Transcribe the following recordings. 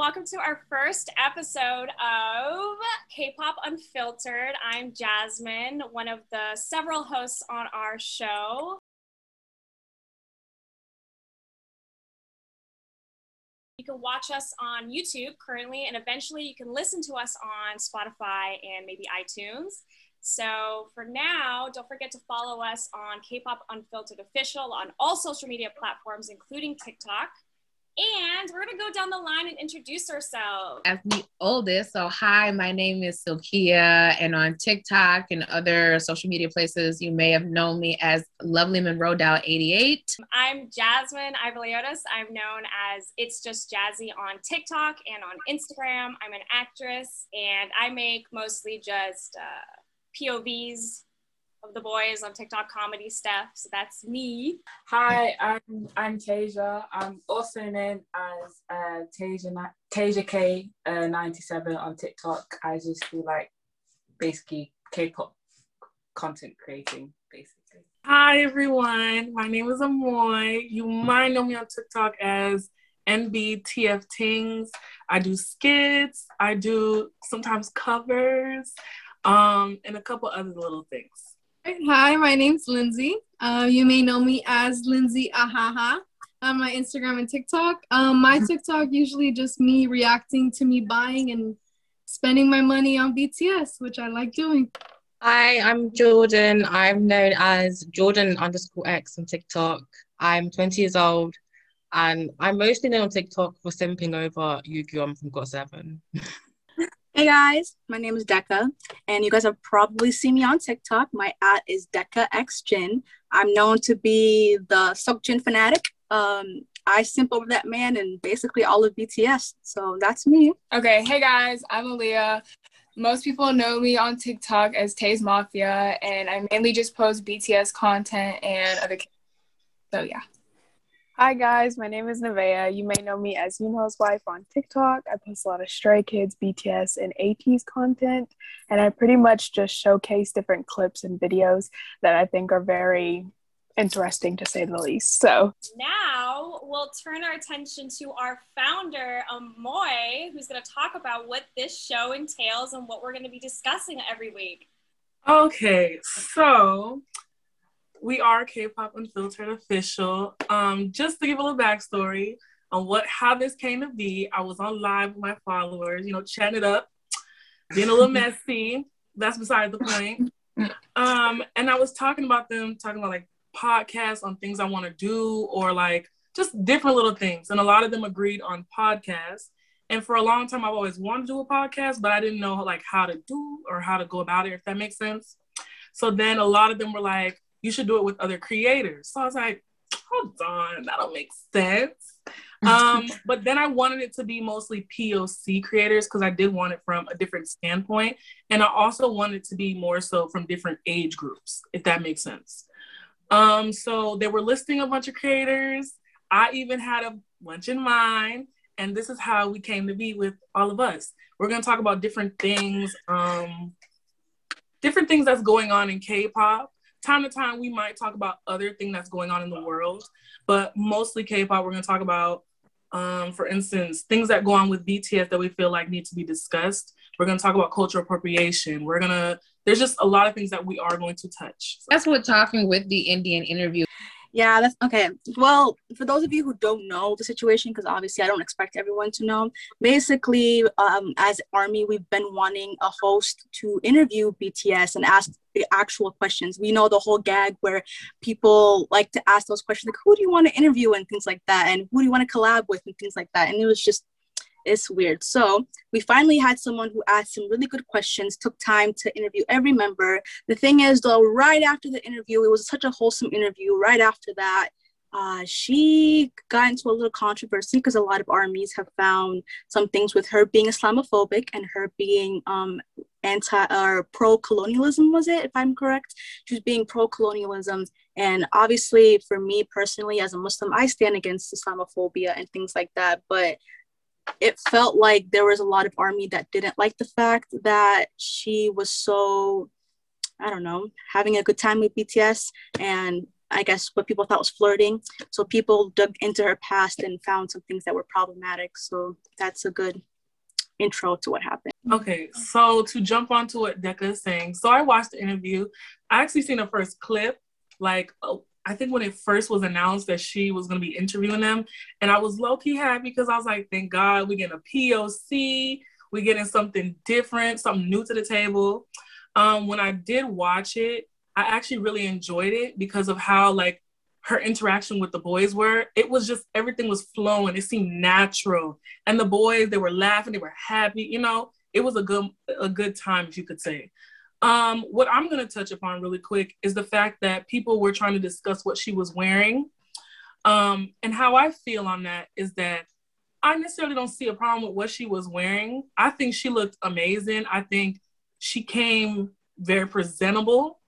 welcome to our first episode of K-Pop Unfiltered. I'm Jasmine, one of the several hosts on our show. You can watch us on YouTube currently, and eventually you can listen to us on Spotify and maybe iTunes. So for now, don't forget to follow us on K-Pop Unfiltered Official on all social media platforms, including TikTok. And we're gonna go down the line and introduce ourselves. As the oldest, so hi, my name is Silkya, and on TikTok and other social media places, you may have known me as Lovely Monroe Dow 88. I'm Jasmine Ivaliotis. I'm known as It's Just Jazzy on TikTok and on Instagram. I'm an actress, and I make mostly just uh, POVs of the boys on TikTok comedy stuff. So that's me. Hi, I'm I'm Tasia. I'm also known as uh, Tasia K uh, 97 on TikTok. I just do like basically K-pop content creating, basically. Hi everyone, my name is Amoy. You might know me on TikTok as NBTF Tings. I do skits. I do sometimes covers, um, and a couple other little things. Hi, my name's Lindsay. Uh, you may know me as Lindsay Ahaha on my Instagram and TikTok. Um, my TikTok usually just me reacting to me buying and spending my money on BTS, which I like doing. Hi, I'm Jordan. I'm known as Jordan underscore X on TikTok. I'm 20 years old and I'm mostly known on TikTok for simping over Yugyeom from GOT7. Hey guys, my name is Deka, and you guys have probably seen me on TikTok. My at is Deka X Jin. I'm known to be the Seokjin fanatic. Um, I simp over that man and basically all of BTS. So that's me. Okay, hey guys, I'm Aleya. Most people know me on TikTok as Taes Mafia, and I mainly just post BTS content and other. So yeah. Hi guys, my name is Nevaeh. You may know me as Yunho's wife on TikTok. I post a lot of Stray Kids, BTS, and ATEEZ content, and I pretty much just showcase different clips and videos that I think are very interesting to say the least. So now we'll turn our attention to our founder, Amoy, who's going to talk about what this show entails and what we're going to be discussing every week. Okay, so we are K-pop Unfiltered official. Um, just to give a little backstory on what how this came to be, I was on live with my followers, you know, chatting it up, being a little messy. That's beside the point. Um, and I was talking about them, talking about like podcasts on things I want to do, or like just different little things. And a lot of them agreed on podcasts. And for a long time, I've always wanted to do a podcast, but I didn't know like how to do or how to go about it, if that makes sense. So then a lot of them were like, you should do it with other creators. So I was like, hold on, that don't make sense. Um, but then I wanted it to be mostly POC creators because I did want it from a different standpoint. And I also wanted it to be more so from different age groups, if that makes sense. Um, so they were listing a bunch of creators. I even had a bunch in mind. And this is how we came to be with all of us. We're going to talk about different things, um, different things that's going on in K-pop time to time we might talk about other thing that's going on in the world, but mostly K-pop. We're gonna talk about, um, for instance, things that go on with BTS that we feel like need to be discussed. We're gonna talk about cultural appropriation. We're gonna there's just a lot of things that we are going to touch. That's what talking with the Indian interview yeah, that's okay. Well, for those of you who don't know the situation, because obviously I don't expect everyone to know, basically, um, as Army, we've been wanting a host to interview BTS and ask the actual questions. We know the whole gag where people like to ask those questions, like, who do you want to interview and things like that, and who do you want to collab with and things like that. And it was just it's weird. So we finally had someone who asked some really good questions, took time to interview every member. The thing is, though, right after the interview, it was such a wholesome interview. Right after that, uh, she got into a little controversy because a lot of armies have found some things with her being Islamophobic and her being um, anti or pro colonialism, was it, if I'm correct? She was being pro colonialism. And obviously, for me personally, as a Muslim, I stand against Islamophobia and things like that. But it felt like there was a lot of army that didn't like the fact that she was so i don't know having a good time with bts and I guess what people thought was flirting. So people dug into her past and found some things that were problematic. So that's a good intro to what happened. Okay, so to jump onto what Deka is saying, so I watched the interview. I actually seen the first clip, like oh, I think when it first was announced that she was going to be interviewing them, and I was low key happy because I was like, thank God we're getting a POC, we're getting something different, something new to the table. Um, when I did watch it, I actually really enjoyed it because of how like her interaction with the boys were. It was just everything was flowing. It seemed natural, and the boys they were laughing, they were happy. You know, it was a good a good time, if you could say. Um, what I'm going to touch upon really quick is the fact that people were trying to discuss what she was wearing. Um, and how I feel on that is that I necessarily don't see a problem with what she was wearing. I think she looked amazing. I think she came very presentable.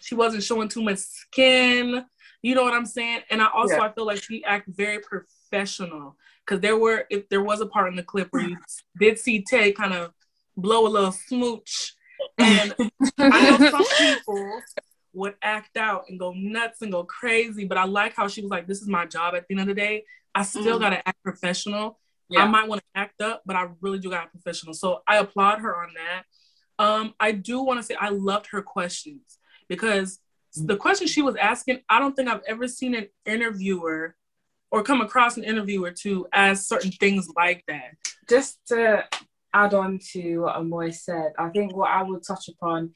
She wasn't showing too much skin. You know what I'm saying? And I also yeah. I feel like she acted very professional because there were if there was a part in the clip where you did see Tae kind of blow a little smooch, and I know some people would act out and go nuts and go crazy, but I like how she was like, "This is my job." At the end of the day, I still mm. gotta act professional. Yeah. I might want to act up, but I really do got professional. So I applaud her on that. Um, I do want to say I loved her questions because the question she was asking, I don't think I've ever seen an interviewer or come across an interviewer to ask certain things like that. Just to add on to what Amoy said, I think what I would touch upon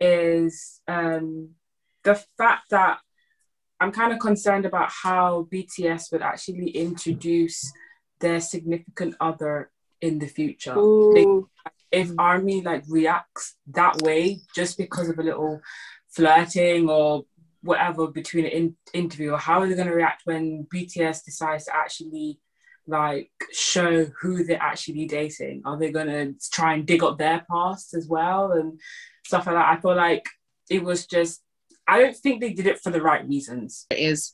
is um, the fact that I'm kind of concerned about how BTS would actually introduce their significant other in the future. if Army like reacts that way just because of a little flirting or whatever between an in- interview or how are they going to react when bts decides to actually like show who they're actually dating. Are they to try and dig up their past as well and stuff like that? I feel like it was just i don't think they did it for the right reasons. Is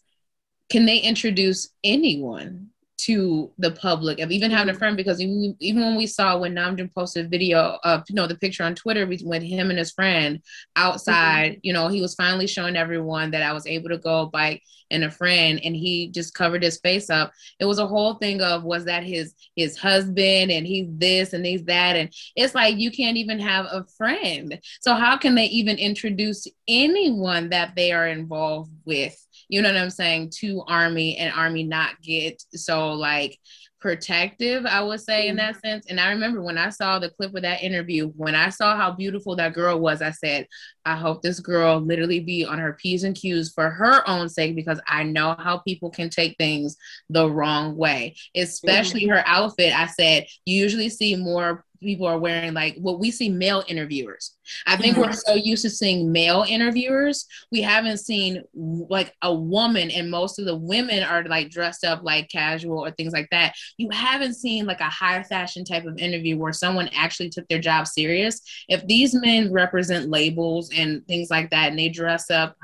can they introduce anyone to the public of even having a mm-hmm. friend because even, even when we saw when Namjoon posted video of you know the picture on Twitter with him and his friend outside, mm-hmm. you know, he was finally showing everyone that I was able to go bike and a friend and he just covered his face up. It was a whole thing of was that his his husband and he's this and he's that and it's like you can't even have a friend. So how can they even introduce anyone that they are involved with? You know what I'm saying, to Army and Army not get so like protective, I would say, in that sense. And I remember when I saw the clip of that interview, when I saw how beautiful that girl was, I said, I hope this girl literally be on her P's and Q's for her own sake, because I know how people can take things the wrong way, especially mm-hmm. her outfit. I said, you usually see more people are wearing like what we see male interviewers. I think mm-hmm. we're so used to seeing male interviewers, we haven't seen like a woman, and most of the women are like dressed up like casual or things like that. You haven't seen like a higher fashion type of interview where someone actually took their job serious. If these men represent labels and things like that, and they dress up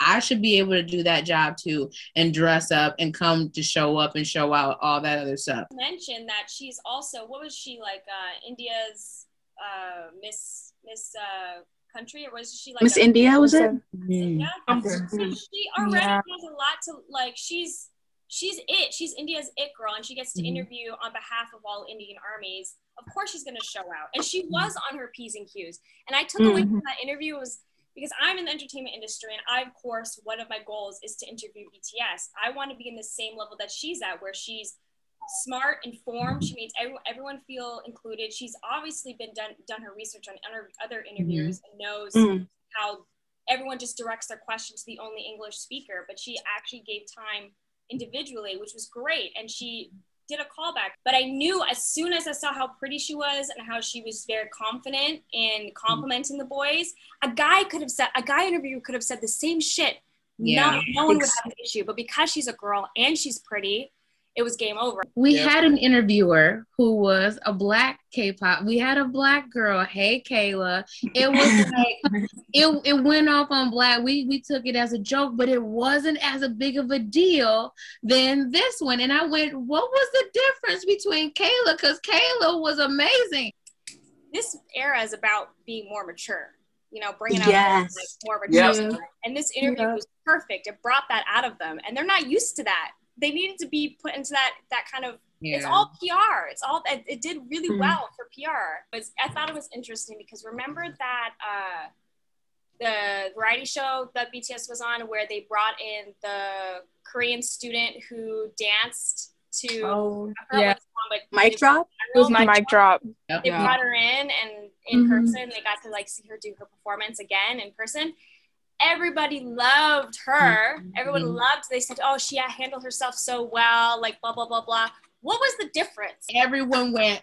I should be able to do that job too and dress up and come to show up and show out all that other stuff. Mention that she's also what was she like uh, India's uh, Miss Miss uh, country or was she like Miss India was it? Yeah. So she already yeah. has a lot to like she's she's it. She's India's it girl and she gets to mm-hmm. interview on behalf of all Indian armies. Of course she's gonna show out. And she was on her P's and Q's. And I took mm-hmm. away from that interview was because I'm in the entertainment industry and I, of course, one of my goals is to interview BTS. I want to be in the same level that she's at, where she's smart, informed. She makes everyone, everyone feel included. She's obviously been done done her research on other interviews mm-hmm. and knows mm-hmm. how everyone just directs their question to the only English speaker. But she actually gave time individually, which was great, and she did a callback. But I knew as soon as I saw how pretty she was and how she was very confident in mm-hmm. complimenting the boys, a guy could have said, a guy interviewer could have said the same shit. Yeah. No, no one would have an issue. But because she's a girl and she's pretty, it was game over. We yeah. had an interviewer who was a black K-pop. We had a black girl. Hey, Kayla. It was like it, it went off on black. We we took it as a joke, but it wasn't as a big of a deal than this one. And I went, what was the difference between Kayla? Because Kayla was amazing. This era is about being more mature. you know, bringing out Yes. like, more of a Yeah. And this interview Yeah. was perfect. It brought that out of them, and they're not used to that. They needed to be put into that that kind of. It's all PR. It's all. It, it did really Mhm. well for PR. It was, I thought it was interesting because remember that uh, the variety show that BTS was on, where they brought in the Korean student who danced to. Oh, I yeah. what the song, but Mic it- drop. It was Mic mic drop. Yep. they Yeah. brought her in and in Mhm. person they got to like see her do her performance again in person everybody loved her everyone Mhm. loved they said oh she handled herself so well like blah blah blah blah what was the difference everyone went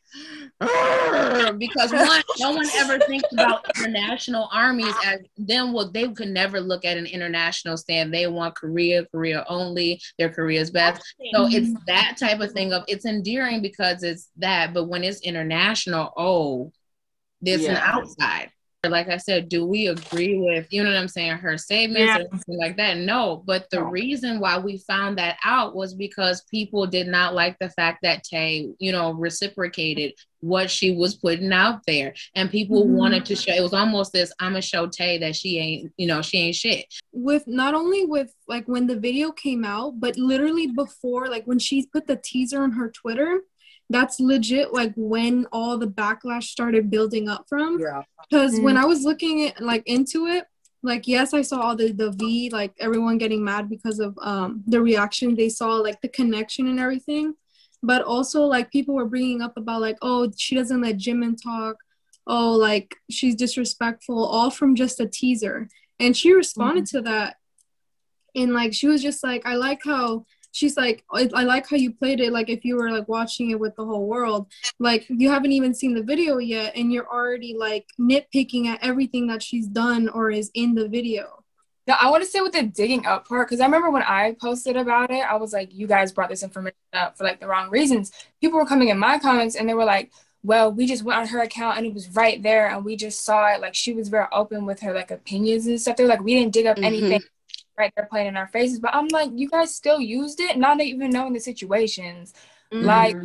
because one, no one ever thinks about international armies as them. Well, they could never look at an international stand. They want Korea, Korea only. Their Korea's best. So it's that type of thing of it's endearing because it's that, but when it's international, oh, there's an outside. Like I said, do we agree with you know what I'm saying? Her statements Yeah. or something like that? No, but the reason why we found that out was because people did not like the fact that Tae, you know, reciprocated what she was putting out there, and people Mhm. wanted to show. It was almost this: I'm gonna show Tae that she ain't, you know, she ain't shit. with not only with like when the video came out, but literally before, like when she put the teaser on her Twitter, that's legit like when all the backlash started building up from. Yeah. Because when I was looking at like into it, like yes, I saw all the the V, like everyone getting mad because of um the reaction they saw, like the connection and everything. But also like people were bringing up about like, oh, she doesn't let Jimin talk. Oh, like she's disrespectful, all from just a teaser. And she responded to that, and like she was just like, I like how she's like, I, I like how you played it. Like if you were like watching it with the whole world, like you haven't even seen the video yet, and you're already like nitpicking at everything that she's done or is in the video. Yeah, I want to say with the digging up part because I remember when I posted about it, I was like, "You guys brought this information up for like the wrong reasons." People were coming in my comments and they were like, "Well, we just went on her account and it was right there, and we just saw it. Like she was very open with her like opinions and stuff. They're like, we didn't dig up Mhm. anything right there playing in our faces." But I'm like, you guys still used it, not even knowing the situations. Like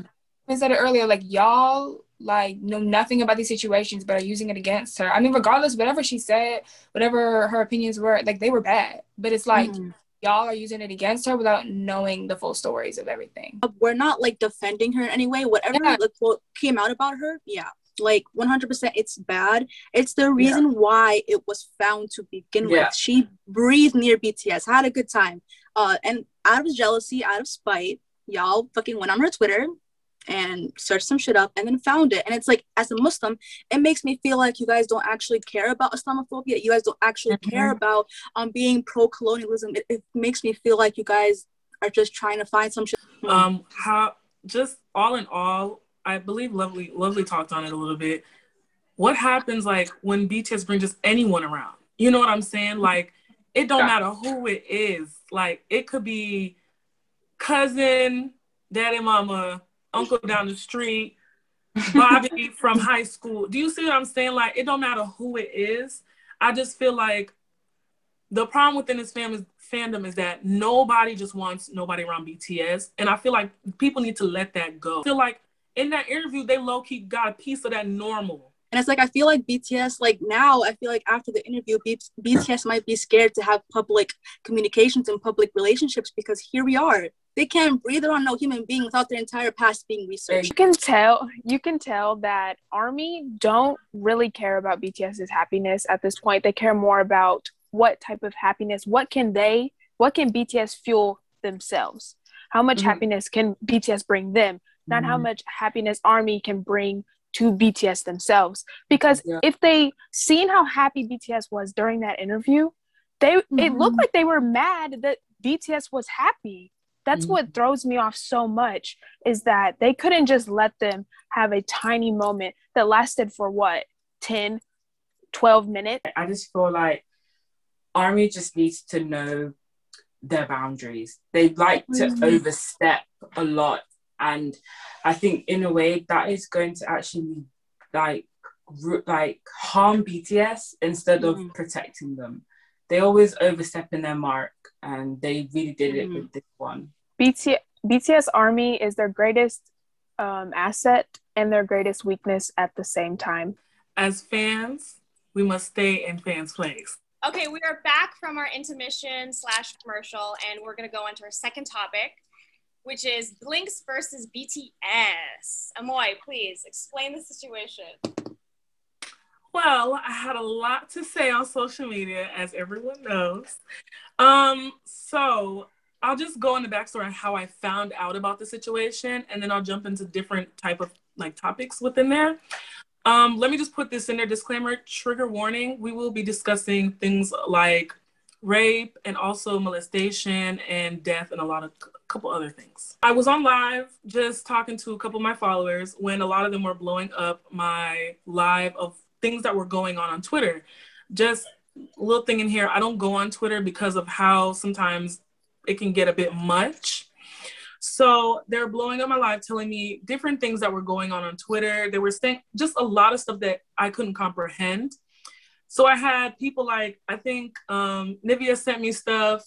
I said it earlier, like y'all like know nothing about these situations but are using it against her. I mean, regardless, whatever she said, whatever her opinions were, like they were bad. But it's like Mhm. y'all are using it against her without knowing the full stories of everything. we're not like defending her in any way. Whatever Yeah. like what came out about her, yeah, like 100% it's bad. It's the reason why it was found to begin Yeah. with. She breathed near BTS, had a good time. Uh, and out of jealousy, out of spite, y'all fucking went on her Twitter and searched some shit up and then found it. And it's like, as a Muslim, it makes me feel like you guys don't actually care about Islamophobia. You guys don't actually care about um being pro-colonialism. It, it makes me feel like you guys are just trying to find some shit. um how just all in all i believe lovely lovely talked on it a little bit. What happens like when bts brings just anyone around? You know what i'm saying? Like it don't Yeah. matter who it is. Like it could be cousin daddy mama uncle down the street bobby from high school. Do you see what i'm saying? Like it don't matter who it is. I just feel like the problem within this fam- fandom is that nobody just wants nobody around BTS. And I feel like people need to let that go. I feel like in that interview, they low key got a piece of that normal. And it's like I feel like BTS, like now, I feel like after the interview, B- BTS might be scared to have public communications and public relationships because here we are. They can't breathe around no human being without their entire past being researched. You can tell you can tell that Army don't really care about BTS's happiness at this point. They care more about what type of happiness, what can they, what can BTS fuel themselves? How much Mhm. happiness can BTS bring them? Not how Mhm. much happiness Army can bring to BTS themselves. Because Yeah. if they seen how happy BTS was during that interview, they it looked Mhm. like they were mad that BTS was happy. That's what throws me off so much is that they couldn't just let them have a tiny moment that lasted for what 10 12 minutes I just feel like Army just needs to know their boundaries. They like to Mhm. overstep a lot, and I think in a way that is going to actually like ru- like harm BTS instead of Mhm. protecting them. They always overstep in their mark, and they really did it Mhm. with this one. BT, bts army is their greatest um, asset and their greatest weakness at the same time As fans, we must stay in fans' place. Okay, we are back from our intermission slash commercial, and we're gonna go into our second topic, which is Blinks versus BTS. Amoy, please explain the situation. Well, I had a lot to say on social media, as everyone knows. Um, so I'll just go in the backstory on how I found out about the situation, and then I'll jump into different type of like topics within there. Um, let me just put this in there. Disclaimer: trigger warning. We will be discussing things like rape and also molestation and death and a lot of a couple other things. I was on live just talking to a couple of my followers when a lot of them were blowing up my live of things that were going on on Twitter. Just a little thing in here. I don't go on Twitter because of how sometimes it can get a bit much. So they're blowing up my live, telling me different things that were going on on Twitter. They were saying just a lot of stuff that I couldn't comprehend. So I had people like I think um, Nevaeh sent me stuff.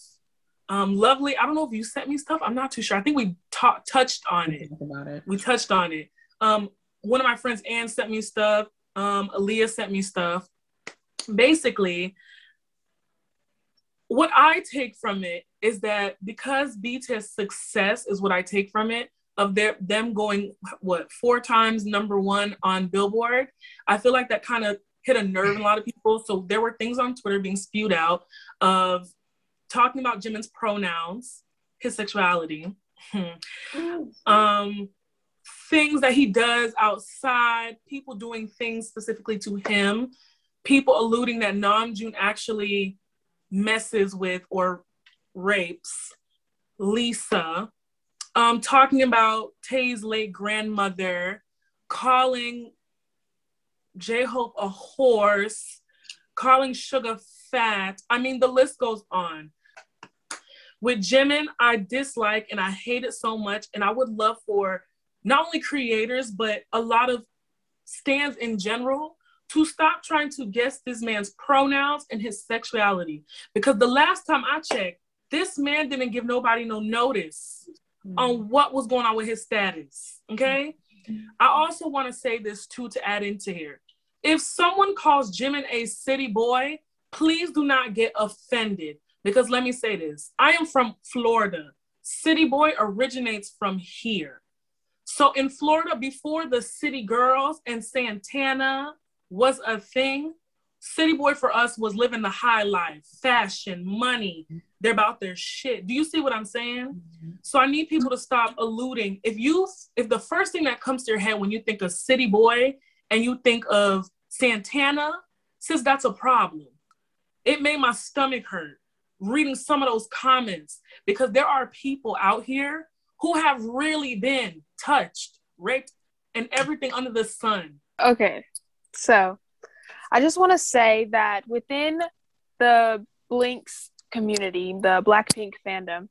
Um, Lovely, I don't know if you sent me stuff. I'm not too sure. I think we ta- touched on it. About it. We touched on it. Um, one of my friends, Ann, sent me stuff. Um, Aleya sent me stuff. Basically, what I take from it is that because BTS success is what I take from it of their them going what four times number one on Billboard, I feel like that kind of hit a nerve in a lot of people. So there were things on Twitter being spewed out of talking about Jimin's pronouns, his sexuality, um, things that he does outside, people doing things specifically to him, people alluding that Namjoon actually messes with or rapes Lisa, um, talking about Tae's late grandmother, calling J Hope a horse, calling Suga fat. I mean, the list goes on. With Jimin, I dislike and I hate it so much. And I would love for not only creators, but a lot of stands in general to stop trying to guess this man's pronouns and his sexuality. Because the last time I checked, this man didn't give nobody no notice mm-hmm. on what was going on with his status. Okay. Mm-hmm. I also want to say this too to add into here. If someone calls Jimin a city boy, please do not get offended. Because let me say this I am from Florida. City boy originates from here. So in Florida, before the city girls and Santana was a thing, City Boy for us was living the high life, fashion, money. They're about their shit. Do you see what I'm saying? So I need people to stop alluding. If you, if the first thing that comes to your head when you think of City Boy and you think of Santana, since that's a problem, it made my stomach hurt reading some of those comments because there are people out here who have really been touched, raped, and everything under the sun. Okay, so I just want to say that within the Blinks community, the Blackpink fandom,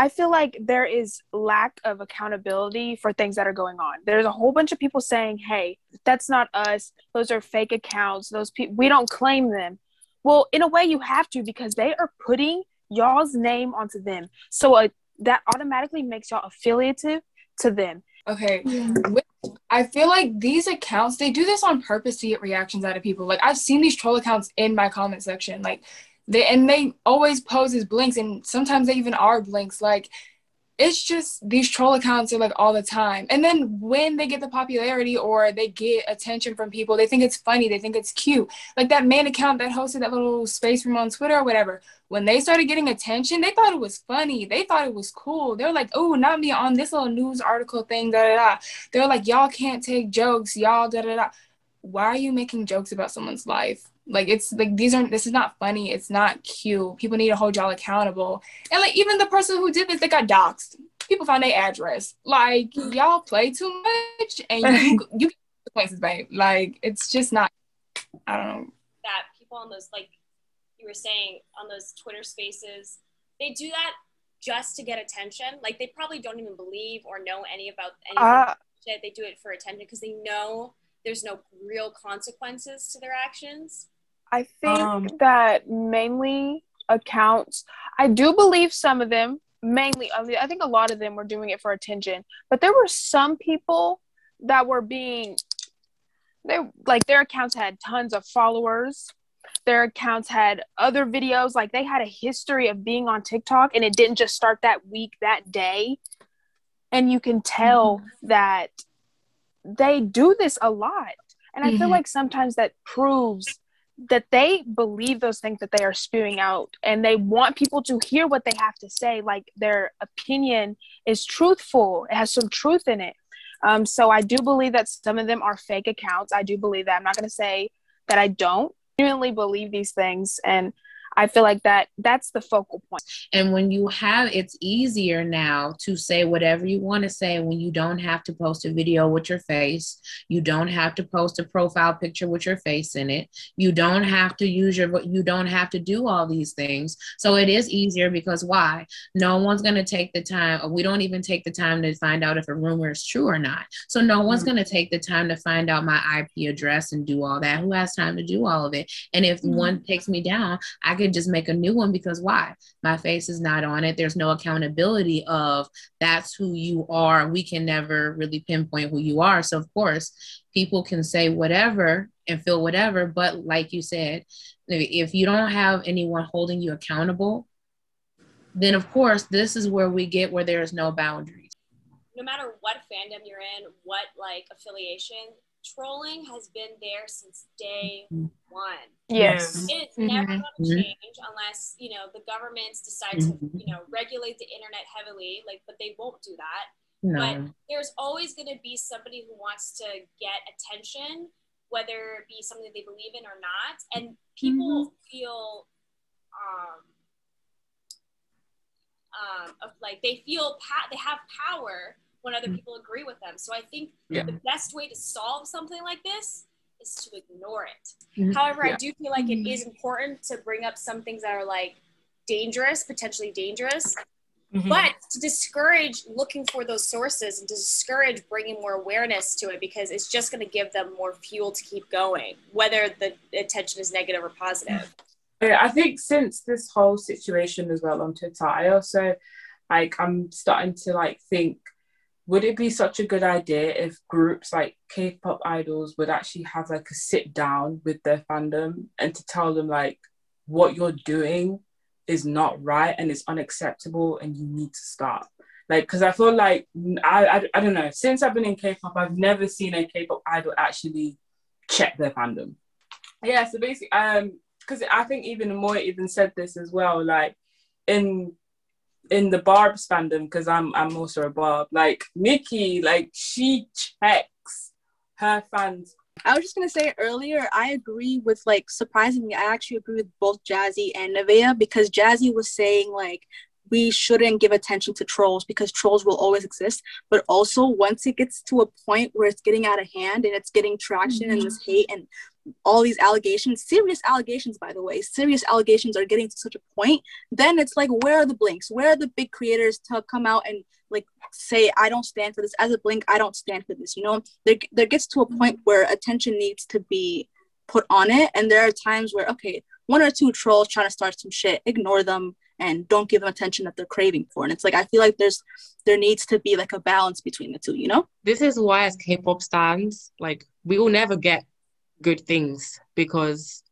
I feel like there is lack of accountability for things that are going on. There's a whole bunch of people saying, "Hey, that's not us. Those are fake accounts. Those people we don't claim them." Well, in a way you have to because they are putting y'all's name onto them. So uh, that automatically makes y'all affiliative to them. Okay. Yeah. I feel like these accounts, they do this on purpose to get reactions out of people. Like I've seen these troll accounts in my comment section. Like they and they always pose as blinks and sometimes they even are blinks. Like it's just these troll accounts are like all the time. And then when they get the popularity or they get attention from people, they think it's funny, they think it's cute. Like that main account that hosted that little space room on Twitter or whatever, when they started getting attention, they thought it was funny. They thought it was cool. They're like, oh, not me on this little news article thing, da da da. They're like, y'all can't take jokes, y'all da da da. Why are you making jokes about someone's life? Like it's like these aren't this is not funny. It's not cute. People need to hold y'all accountable. And like even the person who did this, they got doxxed. People found their address. Like y'all play too much and you you get consequences, babe. Like it's just not I don't know. That people on those like you were saying on those Twitter spaces, they do that just to get attention. Like they probably don't even believe or know any about any uh, shit. They do it for attention because they know there's no real consequences to their actions. I think um, that mainly accounts, I do believe some of them, mainly, I think a lot of them were doing it for attention, but there were some people that were being they like their accounts had tons of followers. Their accounts had other videos. Like they had a history of being on TikTok, and it didn't just start that week, that day. And you can tell mm-hmm. that they do this a lot. And I mm-hmm. feel like sometimes that proves that they believe those things that they are spewing out and they want people to hear what they have to say like their opinion is truthful. It has some truth in it. Um, so i do believe that some of them are fake accounts. I do believe that. I'm not going to say that i don't genuinely believe these things and I feel like that that's the focal point. And when you have it's easier now to say whatever you want to say when you don't have to post a video with your face, you don't have to post a profile picture with your face in it. You don't have to use your you don't have to do all these things. So it is easier because why? No one's going to take the time we don't even take the time to find out if a rumor is true or not. So no one's mm-hmm. going to take the time to find out my IP address and do all that. Who has time to do all of it? And if mm-hmm. one takes me down, I could just make a new one because why? My face is not on it. There's no accountability of that's who you are. We can never really pinpoint who you are. So, of course, people can say whatever and feel whatever. But, like you said, if you don't have anyone holding you accountable, then of course, this is where we get where there is no boundaries. No matter what fandom you're in, what like affiliation, trolling has been there since day mm-hmm. one. Yes. It's mm-hmm. never going to mm-hmm. change unless, you know, the governments decide to, you know, regulate the internet heavily, like, but they won't do that. No. But there's always going to be somebody who wants to get attention, whether it be something they believe in or not. And people mm-hmm. feel, um, um, of like they feel pa- they have power when other mm. people agree with them. So I think yeah. the best way to solve something like this is to ignore it. Mm-hmm. However, yeah. I do feel like it is important to bring up some things that are like dangerous, potentially dangerous, mm-hmm. but to discourage looking for those sources and to discourage bringing more awareness to it because it's just going to give them more fuel to keep going, whether the attention is negative or positive. Yeah, I think since this whole situation as well on Twitter, I also like I'm starting to like think would it be such a good idea if groups like K-pop idols would actually have like a sit down with their fandom and to tell them like what you're doing is not right and it's unacceptable and you need to stop? Like because i feel like I, I i don't know. Since i've been in k-pop i've never seen a k-pop idol actually check their fandom. Yeah so basically um because i think even more even said this as well like in in the Barb's fandom because I'm I'm also a Barb. Like Nicki, like she checks her fans. I was just gonna say earlier, I agree with like surprisingly, I actually agree with both Jazzy and Nevaeh because Jazzy was saying like we shouldn't give attention to trolls because trolls will always exist. But also once it gets to a point where it's getting out of hand and it's getting traction mm-hmm. and this hate and all these allegations, serious allegations, by the way, serious allegations are getting to such a point, then it's like, where are the blinks? Where are the big creators to come out and like say, I don't stand for this? As a blink, I don't stand for this. You know, there, there gets to a point where attention needs to be put on it. And there are times where, okay, one or two trolls trying to start some shit, ignore them and don't give them attention that they're craving for. And it's like, I feel like there's, there needs to be like a balance between the two, you know? This is why, as K pop stands, like, we will never get good things because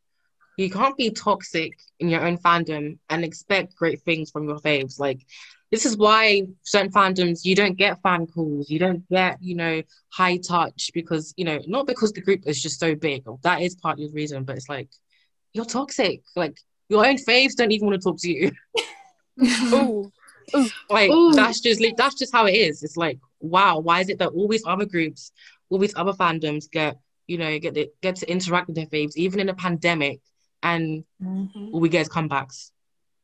you can't be toxic in your own fandom and expect great things from your faves. Like, this is why certain fandoms you don't get fan calls, you don't get, you know, high touch because, you know, not because the group is just so big. That is part of the reason, but it's like you're toxic. Like your own faves don't even want to talk to you. Ooh. Like Ooh. that's just that's just how it is. It's like, wow, why is it that all these other groups, all these other fandoms get you know, get to, get to interact with their faves, even in a pandemic, and mm-hmm. we get is comebacks.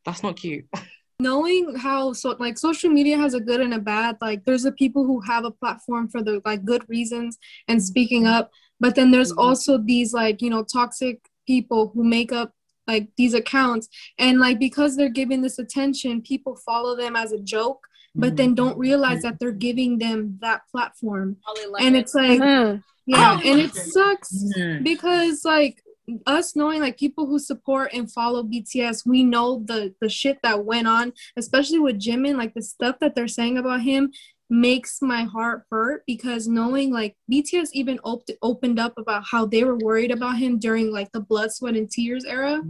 That's not cute. Knowing how so like social media has a good and a bad, like there's the people who have a platform for the like good reasons and speaking up, but then there's mm-hmm. also these like you know toxic people who make up like these accounts. And like because they're giving this attention people follow them as a joke but then don't realize that they're giving them that platform. And it's like mm-hmm. Yeah, and it sucks mm-hmm. because like us knowing like people who support and follow BTS, we know the the shit that went on, especially with Jimin, like the stuff that they're saying about him makes my heart hurt because knowing like BTS even op- opened up about how they were worried about him during like the blood sweat and tears era.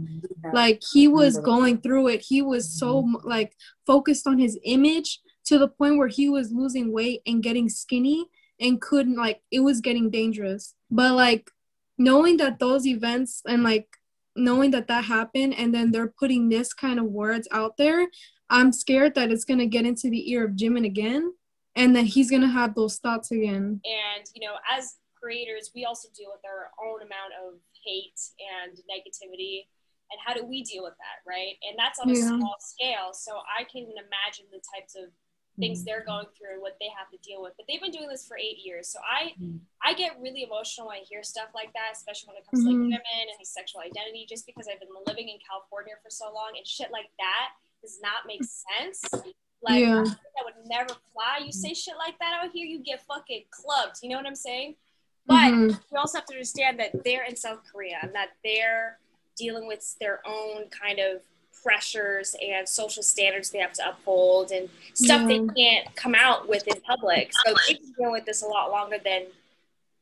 Like he was going through it. He was so like focused on his image to the point where he was losing weight and getting skinny and couldn't like it was getting dangerous. But like knowing that those events and like knowing that that happened and then they're putting this kind of words out there i'm scared that it's going to get into the ear of jimin again and then he's to have those thoughts again. And you know as creators we also deal with our own amount of hate and negativity and how do we deal with that right? And that's on a Yeah. small scale so i can imagine the types of things they're mm. going through and what they have to deal with but they've been doing this for eight years so i mm. i get really emotional when i hear stuff like that especially when it comes to Mhm. like mm-hmm. women and sexual identity just because i've been living in california for so long and shit like that does not make mm. sense like Yeah. that would never fly you say shit like that out here you get fucking clubbed you know what i'm saying but Mhm. we also have to understand that they're in South Korea and that they're dealing with their own kind of pressures and social standards they have to uphold and stuff they can't come out with in public. So they've been dealing with this a lot longer than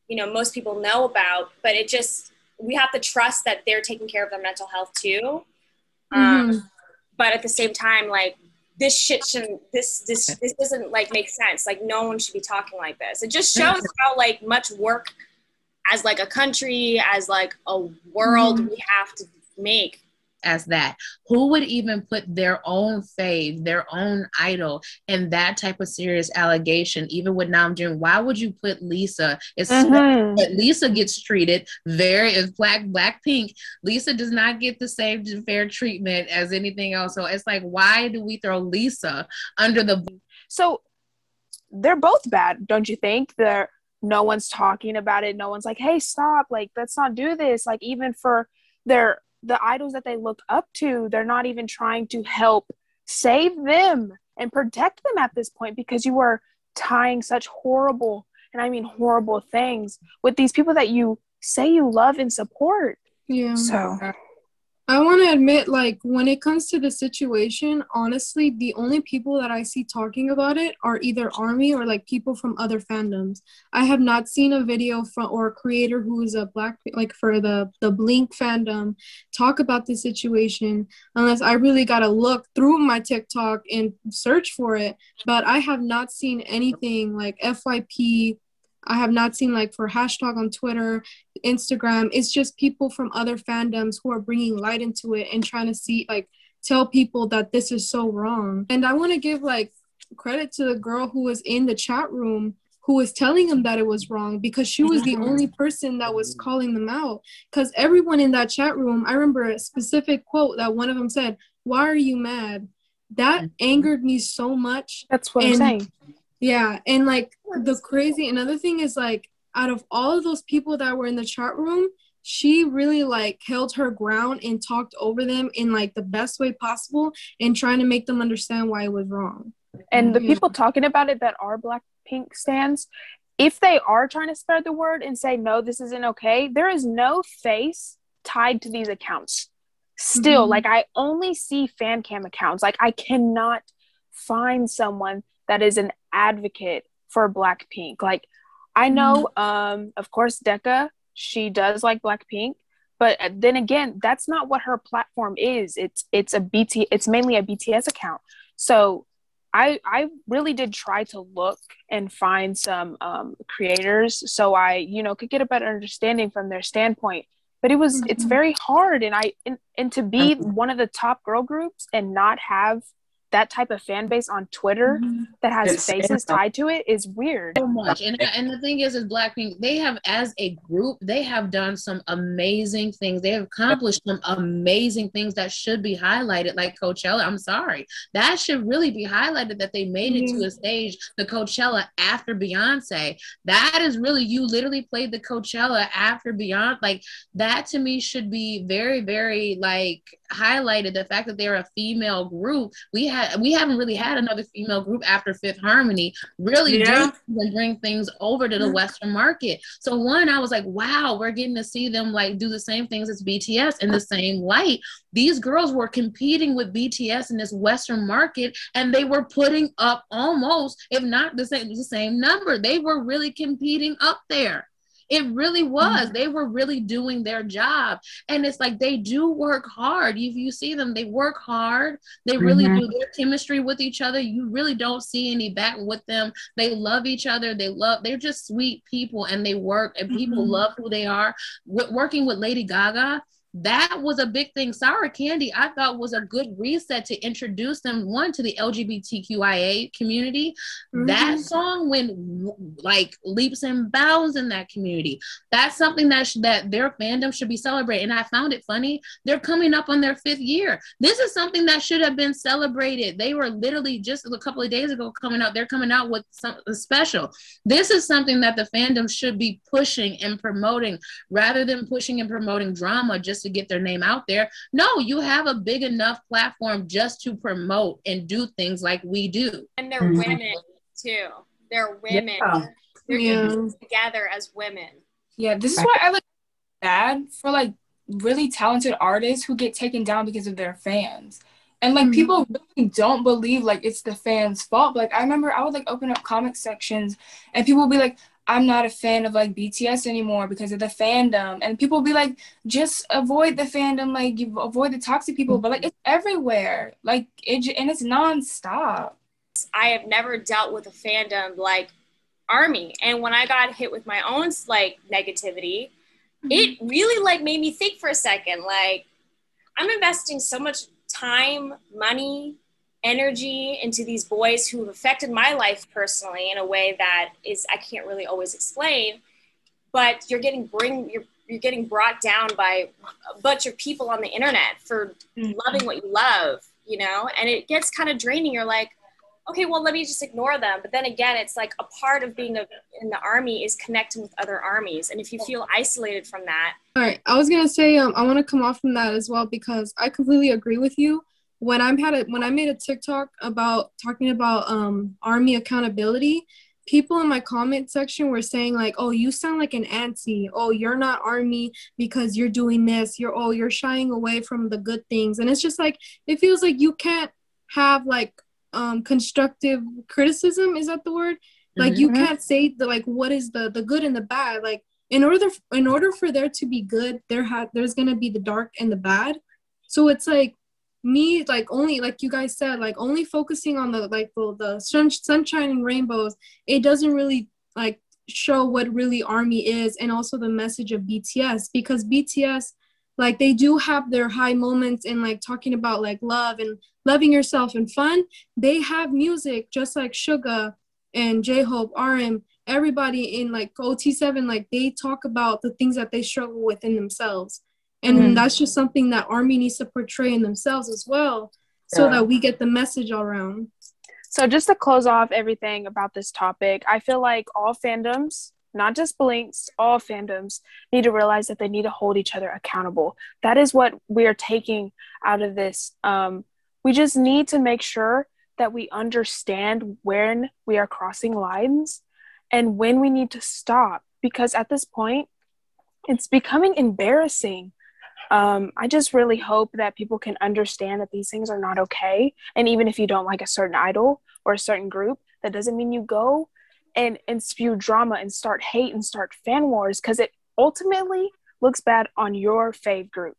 you know most people know about. But it just we have to trust that they're taking care of their mental health too. Um, Mhm. but at the same time, like this shit shouldn't this this this doesn't like make sense. Like no one should be talking like this. It just shows how like much work as like a country, as like a world mm-hmm. we have to make. As that. Who would even put their own fave, their own idol in that type of serious allegation, even with Namjoon? Why would you put Lisa? It's Mhm. but Lisa gets treated very as black Blackpink. Lisa does not get the same fair treatment as anything else. So it's like, why do we throw Lisa under the So they're both bad, don't you think? They're no one's talking about it. No one's like, "Hey, stop! Like, let's not do this." Like, even for their the idols that they look up to, they're not even trying to help save them and protect them at this point because you are tying such horrible and I mean horrible things with these people that you say you love and support. yeah So I want to admit, like, when it comes to the situation, honestly, the only people that I see talking about it are either Army or like people from other fandoms. I have not seen a video from or a creator who is a black, like, for the the Blink fandom, talk about the situation unless I really gotta look through my TikTok and search for it. But I have not seen anything like FYP. I have not seen like for hashtag on Twitter Instagram. It's just people from other fandoms who are bringing light into it and trying to see, like, tell people that this is so wrong. And I want to give, like, credit to the girl who was in the chat room who was telling him that it was wrong because she was the only person that was calling them out. Because everyone in that chat room, I remember a specific quote that one of them said, Why are you mad? That mm-hmm. angered me so much. that's what I'm saying. Yeah, and like the crazy another thing is like out of all of those people that were in the chat room, she really like held her ground and talked over them in like the best way possible and trying to make them understand why it was wrong. And the Mhm. people talking about it that are Blackpink stands, if they are trying to spread the word and say no, this isn't okay, there is no face tied to these accounts. Still, Mhm. like I only see fan cam accounts. Like I cannot find someone that is an advocate for Blackpink. Like I know, um, of course, Deka, she does like Blackpink, but then again, that's not what her platform is. It's it's a BT. It's mainly a BTS account. So I I really did try to look and find some um, creators so I you know could get a better understanding from their standpoint. But it was it's Mhm. very hard, and I and, and to be one of the top girl groups and not have that type of fan base on Twitter mm-hmm. that has It's- faces tied to it is weird. so much. And and the thing is, is Blackpink, they have as a group, they have done some amazing things. They have accomplished some amazing things that should be highlighted, like Coachella. I'm sorry. That should really be highlighted that they made it to a mm-hmm. stage, the Coachella after Beyonce. That is really you literally played the Coachella after Beyonce. Like that to me should be very, very like highlighted the fact that they're a female group. We had we haven't really had another female group after Fifth Harmony really Yeah. and bring things over to the mm-hmm. Western market. So one, I was like, wow, we're getting to see them like do the same things as BTS in the same light. These girls were competing with BTS in this Western market, and they were putting up almost, if not the same, the same number. They were really competing up there. It really was. They were really doing their job. And it's like they do work hard. If you see them, they work hard. They really Mhm. do their chemistry with each other. You really don't see any back with them. They love each other. They love, they're just sweet people and they work and people Mhm. love who they are. W- working with Lady Gaga, that was a big thing. Sour Candy, I thought was a good reset to introduce them one to the LGBTQIA community. That mm-hmm. song went like leaps and bounds in that community. That's something that sh- that their fandom should be celebrating. And I found it funny. They're coming up on their fifth year. This is something that should have been celebrated. They were literally just a couple of days ago coming out. They're coming out with something special. This is something that the fandom should be pushing and promoting rather than pushing and promoting drama just to get their name out there. No, you have a big enough platform just to promote and do things like we do. And they're Mhm. women too. They're women. Yeah. They're Yeah. together as women. Yeah, this is why I look bad for like really talented artists who get taken down because of their fans. And like Mhm. people really don't believe like it's the fans' fault. Like I remember I would like open up comic sections and people would be like, I'm not a fan of like BTS anymore because of the fandom. And people be like, just avoid the fandom, like you avoid the toxic people. But like it's everywhere. Like it and it's nonstop. I have never dealt with a fandom like Army. And when I got hit with my own like negativity, mm-hmm. it really like made me think for a second. Like I'm investing so much time, money, energy into these boys who have affected my life personally in a way that is I can't really always explain. But you're getting bring you're you're getting brought down by a bunch of people on the internet for loving what you love, you know, and it gets kind of draining. You're like, okay, well, let me just ignore them. But then again, it's like a part of being a, in the army is connecting with other armies. And if you feel isolated from that, All right, I was gonna say um, I want to come off from that as well because I completely agree with you. When I'm had a when I made a TikTok about talking about um army accountability, people in my comment section were saying like, "Oh, you sound like an auntie. Oh, you're not army because you're doing this. You're oh, you're shying away from the good things." And it's just like it feels like you can't have like um constructive criticism. Is that the word? Like you Mhm. can't say the like what is the the good and the bad. Like in order in order for there to be good there ha- there's gonna be the dark and the bad so it's like me like only like you guys said like only focusing on the like the, the sun, sunshine and rainbows it doesn't really like show what really army is and also the message of bts because bts like they do have their high moments in like talking about like love and loving yourself and fun. They have music just like suga and j-hope rm everybody in like ot7 like they talk about the things that they struggle with in themselves and Mhm. that's just something that army needs to portray in themselves as well so Yeah. that we get the message all around So just to close off everything about this topic, I feel like all fandoms, not just Blinks, all fandoms need to realize that they need to hold each other accountable. That is what we are taking out of this. Um, we just need to make sure that we understand when we are crossing lines and when we need to stop because at this point, it's becoming embarrassing. Um, I just really hope that people can understand that these things are not okay. And even if you don't like a certain idol or a certain group, that doesn't mean you go and, and spew drama and start hate and start fan wars because it ultimately looks bad on your fave groups.